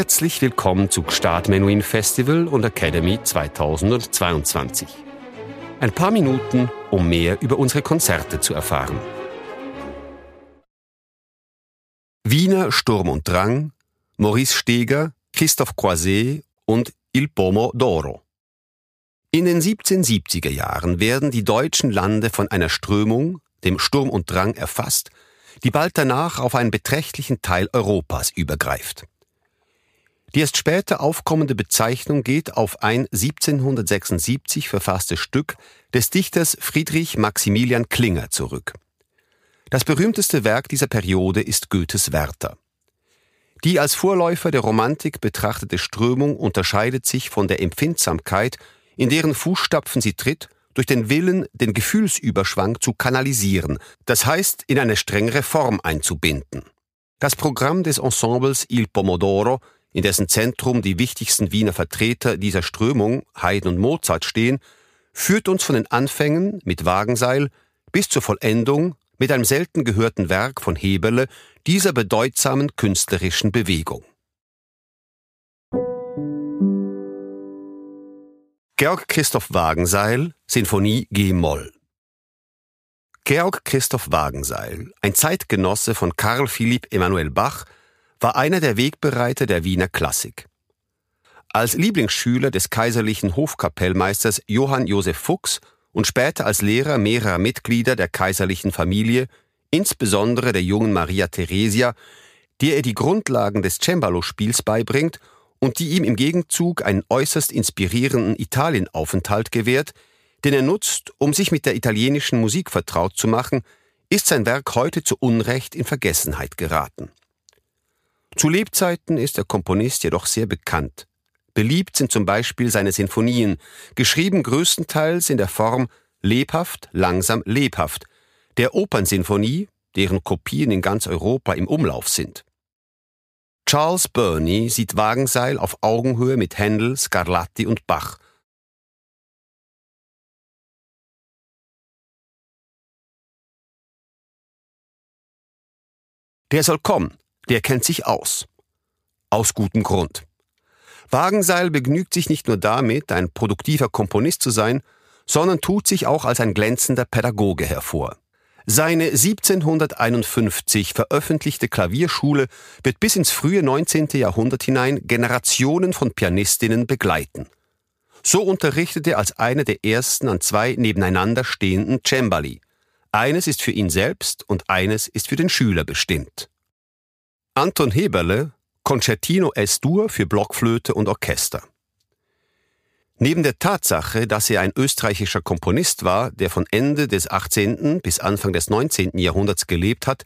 Herzlich willkommen zu Gstaad Menuhin Festival und Academy 2022. Ein paar Minuten, um mehr über unsere Konzerte zu erfahren. Wiener Sturm und Drang, Maurice Steger, Christophe Croiset und Il Pomo d'Oro. In den 1770er Jahren werden die deutschen Lande von einer Strömung, dem Sturm und Drang, erfasst, die bald danach auf einen beträchtlichen Teil Europas übergreift. Die erst später aufkommende Bezeichnung geht auf ein 1776 verfasstes Stück des Dichters Friedrich Maximilian Klinger zurück. Das berühmteste Werk dieser Periode ist Goethes Werther. Die als Vorläufer der Romantik betrachtete Strömung unterscheidet sich von der Empfindsamkeit, in deren Fußstapfen sie tritt, durch den Willen, den Gefühlsüberschwang zu kanalisieren, das heißt in eine strengere Form einzubinden. Das Programm des Ensembles Il Pomodoro in dessen Zentrum die wichtigsten Wiener Vertreter dieser Strömung, Haydn und Mozart, stehen, führt uns von den Anfängen mit Wagenseil bis zur Vollendung mit einem selten gehörten Werk von Heberle dieser bedeutsamen künstlerischen Bewegung. Georg Christoph Wagenseil, Sinfonie G-Moll. Georg Christoph Wagenseil, ein Zeitgenosse von Karl Philipp Emanuel Bach, war einer der Wegbereiter der Wiener Klassik. Als Lieblingsschüler des kaiserlichen Hofkapellmeisters Johann Josef Fuchs und später als Lehrer mehrerer Mitglieder der kaiserlichen Familie, insbesondere der jungen Maria Theresia, der er die Grundlagen des Cembalo-Spiels beibringt und die ihm im Gegenzug einen äußerst inspirierenden Italienaufenthalt gewährt, den er nutzt, um sich mit der italienischen Musik vertraut zu machen, ist sein Werk heute zu Unrecht in Vergessenheit geraten. Zu Lebzeiten ist der Komponist jedoch sehr bekannt. Beliebt sind zum Beispiel seine Sinfonien, geschrieben größtenteils in der Form lebhaft, langsam, lebhaft, der Opernsinfonie, deren Kopien in ganz Europa im Umlauf sind. Charles Burney sieht Wagenseil auf Augenhöhe mit Händel, Scarlatti und Bach. Der soll kommen, der kennt sich aus. Aus gutem Grund. Wagenseil begnügt sich nicht nur damit, ein produktiver Komponist zu sein, sondern tut sich auch als ein glänzender Pädagoge hervor. Seine 1751 veröffentlichte Klavierschule wird bis ins frühe 19. Jahrhundert hinein Generationen von Pianistinnen begleiten. So unterrichtet er als einer der ersten an zwei nebeneinander stehenden Cembali. Eines ist für ihn selbst und eines ist für den Schüler bestimmt. Anton Heberle, Concertino S-Dur für Blockflöte und Orchester. Neben der Tatsache, dass er ein österreichischer Komponist war, der von Ende des 18. bis Anfang des 19. Jahrhunderts gelebt hat,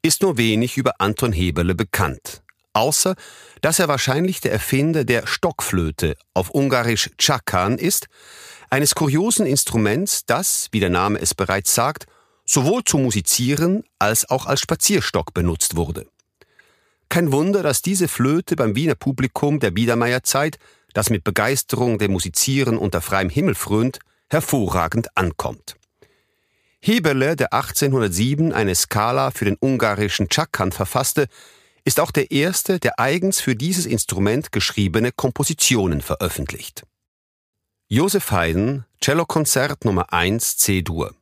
ist nur wenig über Anton Heberle bekannt. Außer, dass er wahrscheinlich der Erfinder der Stockflöte, auf Ungarisch Chakan ist, eines kuriosen Instruments, das, wie der Name es bereits sagt, sowohl zu musizieren als auch als Spazierstock benutzt wurde. Kein Wunder, dass diese Flöte beim Wiener Publikum der Biedermeierzeit, das mit Begeisterung dem Musizieren unter freiem Himmel frönt, hervorragend ankommt. Heberle, der 1807 eine Skala für den ungarischen Chakan verfasste, ist auch der erste, der eigens für dieses Instrument geschriebene Kompositionen veröffentlicht. Josef Haydn, Cellokonzert Nummer 1 C-Dur.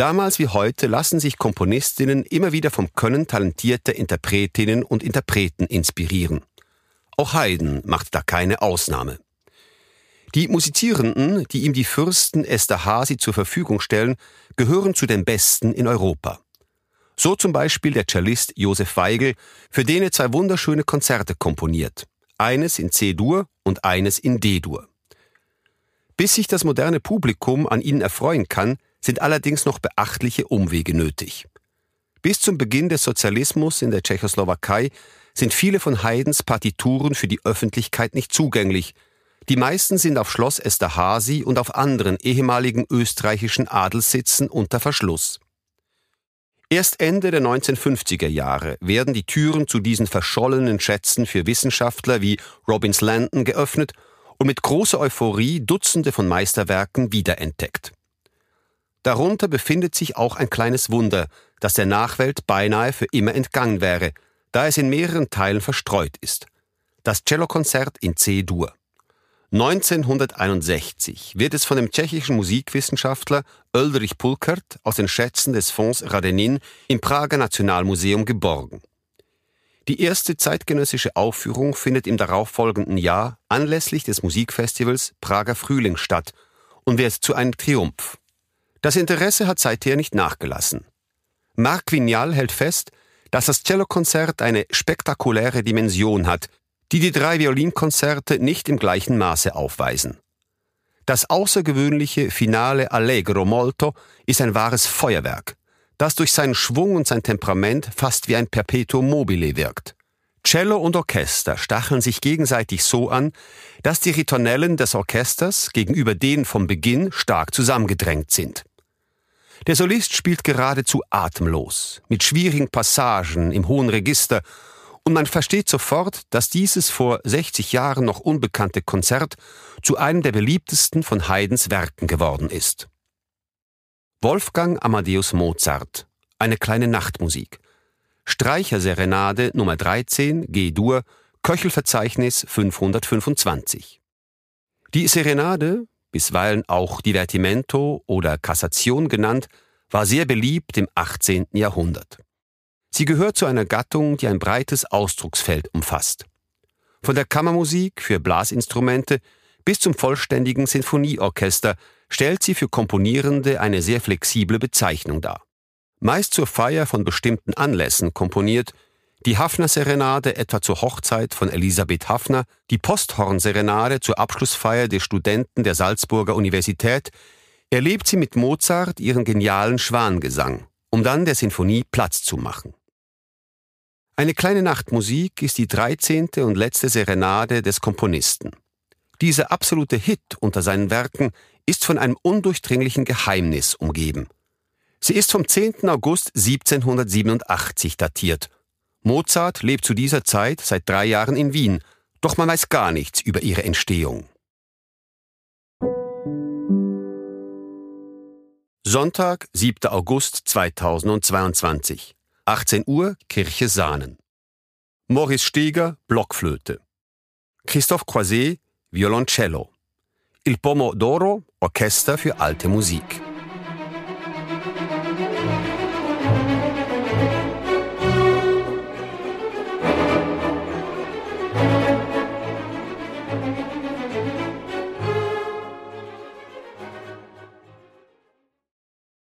Damals wie heute lassen sich Komponistinnen immer wieder vom Können talentierter Interpretinnen und Interpreten inspirieren. Auch Haydn macht da keine Ausnahme. Die Musizierenden, die ihm die Fürsten Esterhazy zur Verfügung stellen, gehören zu den Besten in Europa. So zum Beispiel der Cellist Josef Weigel, für den er zwei wunderschöne Konzerte komponiert. Eines in C-Dur und eines in D-Dur. Bis sich das moderne Publikum an ihnen erfreuen kann, sind allerdings noch beachtliche Umwege nötig. Bis zum Beginn des Sozialismus in der Tschechoslowakei sind viele von Haydns Partituren für die Öffentlichkeit nicht zugänglich. Die meisten sind auf Schloss Esterhazy und auf anderen ehemaligen österreichischen Adelssitzen unter Verschluss. Erst Ende der 1950er Jahre werden die Türen zu diesen verschollenen Schätzen für Wissenschaftler wie Robin Slandon geöffnet und mit großer Euphorie Dutzende von Meisterwerken wiederentdeckt. Darunter befindet sich auch ein kleines Wunder, das der Nachwelt beinahe für immer entgangen wäre, da es in mehreren Teilen verstreut ist. das Cellokonzert in C-Dur. 1961 wird es von dem tschechischen Musikwissenschaftler Oelrich Pulkert aus den Schätzen des Fonds Radenin im Prager Nationalmuseum geborgen. Die erste zeitgenössische Aufführung findet im darauffolgenden Jahr anlässlich des Musikfestivals Prager Frühling statt und wird zu einem Triumph. Das Interesse hat seither nicht nachgelassen. Marc Vignal hält fest, dass das Cellokonzert eine spektakuläre Dimension hat, die die drei Violinkonzerte nicht im gleichen Maße aufweisen. Das außergewöhnliche Finale Allegro Molto ist ein wahres Feuerwerk, das durch seinen Schwung und sein Temperament fast wie ein Perpetuum mobile wirkt. Cello und Orchester stacheln sich gegenseitig so an, dass die Ritornellen des Orchesters gegenüber denen vom Beginn stark zusammengedrängt sind. Der Solist spielt geradezu atemlos, mit schwierigen Passagen im hohen Register und man versteht sofort, dass dieses vor 60 Jahren noch unbekannte Konzert zu einem der beliebtesten von Haydns Werken geworden ist. Wolfgang Amadeus Mozart, eine kleine Nachtmusik. Streicherserenade Nummer 13, G-Dur, Köchelverzeichnis 525. Die Serenade, bisweilen auch Divertimento oder Kassation genannt, war sehr beliebt im 18. Jahrhundert. Sie gehört zu einer Gattung, die ein breites Ausdrucksfeld umfasst. Von der Kammermusik für Blasinstrumente bis zum vollständigen Sinfonieorchester stellt sie für Komponierende eine sehr flexible Bezeichnung dar. Meist zur Feier von bestimmten Anlässen komponiert, die Hafner-Serenade etwa zur Hochzeit von Elisabeth Hafner, die Posthorn-Serenade zur Abschlussfeier der Studenten der Salzburger Universität, erlebt sie mit Mozart ihren genialen Schwangesang, um dann der Sinfonie Platz zu machen. Eine kleine Nachtmusik ist die 13. und letzte Serenade des Komponisten. Dieser absolute Hit unter seinen Werken ist von einem undurchdringlichen Geheimnis umgeben. Sie ist vom 10. August 1787 datiert. Mozart lebt zu dieser Zeit seit drei Jahren in Wien, doch man weiß gar nichts über ihre Entstehung. Sonntag, 7. August 2022. 18 Uhr Kirche Sahnen. Maurice Steger Blockflöte. Christophe Croiset Violoncello. Il Pomodoro Orchester für alte Musik.